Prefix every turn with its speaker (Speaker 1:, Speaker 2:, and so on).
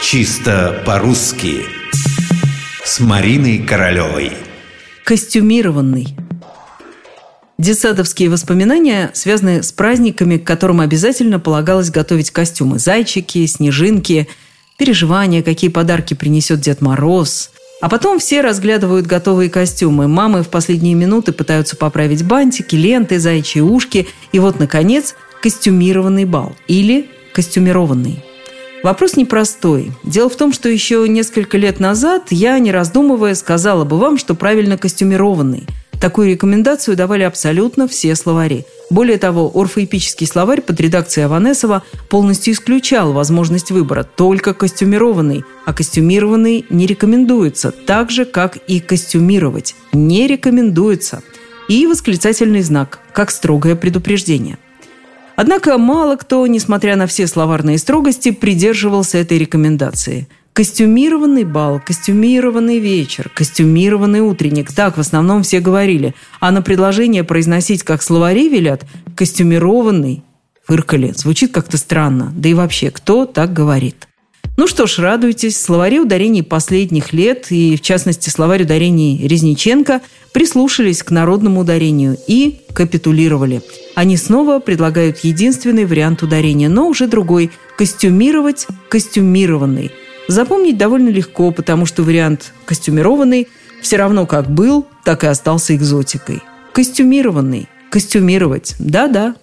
Speaker 1: Чисто по-русски С Мариной Королевой
Speaker 2: Костюмированный Детсадовские воспоминания связаны с праздниками, к которым обязательно полагалось готовить костюмы. Зайчики, снежинки, переживания, какие подарки принесет Дед Мороз. А потом все разглядывают готовые костюмы. Мамы в последние минуты пытаются поправить бантики, ленты, зайчьи ушки. И вот, наконец, костюмированный бал. Или костюмированный. Вопрос непростой. Дело в том, что еще несколько лет назад я, не раздумывая, сказала бы вам, что правильно костюмированный – Такую рекомендацию давали абсолютно все словари. Более того, орфоэпический словарь под редакцией Аванесова полностью исключал возможность выбора только костюмированный, а костюмированный не рекомендуется, так же, как и костюмировать. Не рекомендуется. И восклицательный знак, как строгое предупреждение. Однако мало кто, несмотря на все словарные строгости, придерживался этой рекомендации – Костюмированный бал, костюмированный вечер, костюмированный утренник. Так в основном все говорили. А на предложение произносить, как словари велят, костюмированный, фыркали. Звучит как-то странно. Да и вообще, кто так говорит? Ну что ж, радуйтесь. Словари ударений последних лет, и в частности словарь ударений Резниченко, прислушались к народному ударению и капитулировали. Они снова предлагают единственный вариант ударения, но уже другой – костюмировать костюмированный – Запомнить довольно легко, потому что вариант костюмированный все равно как был, так и остался экзотикой. Костюмированный. Костюмировать. Да-да,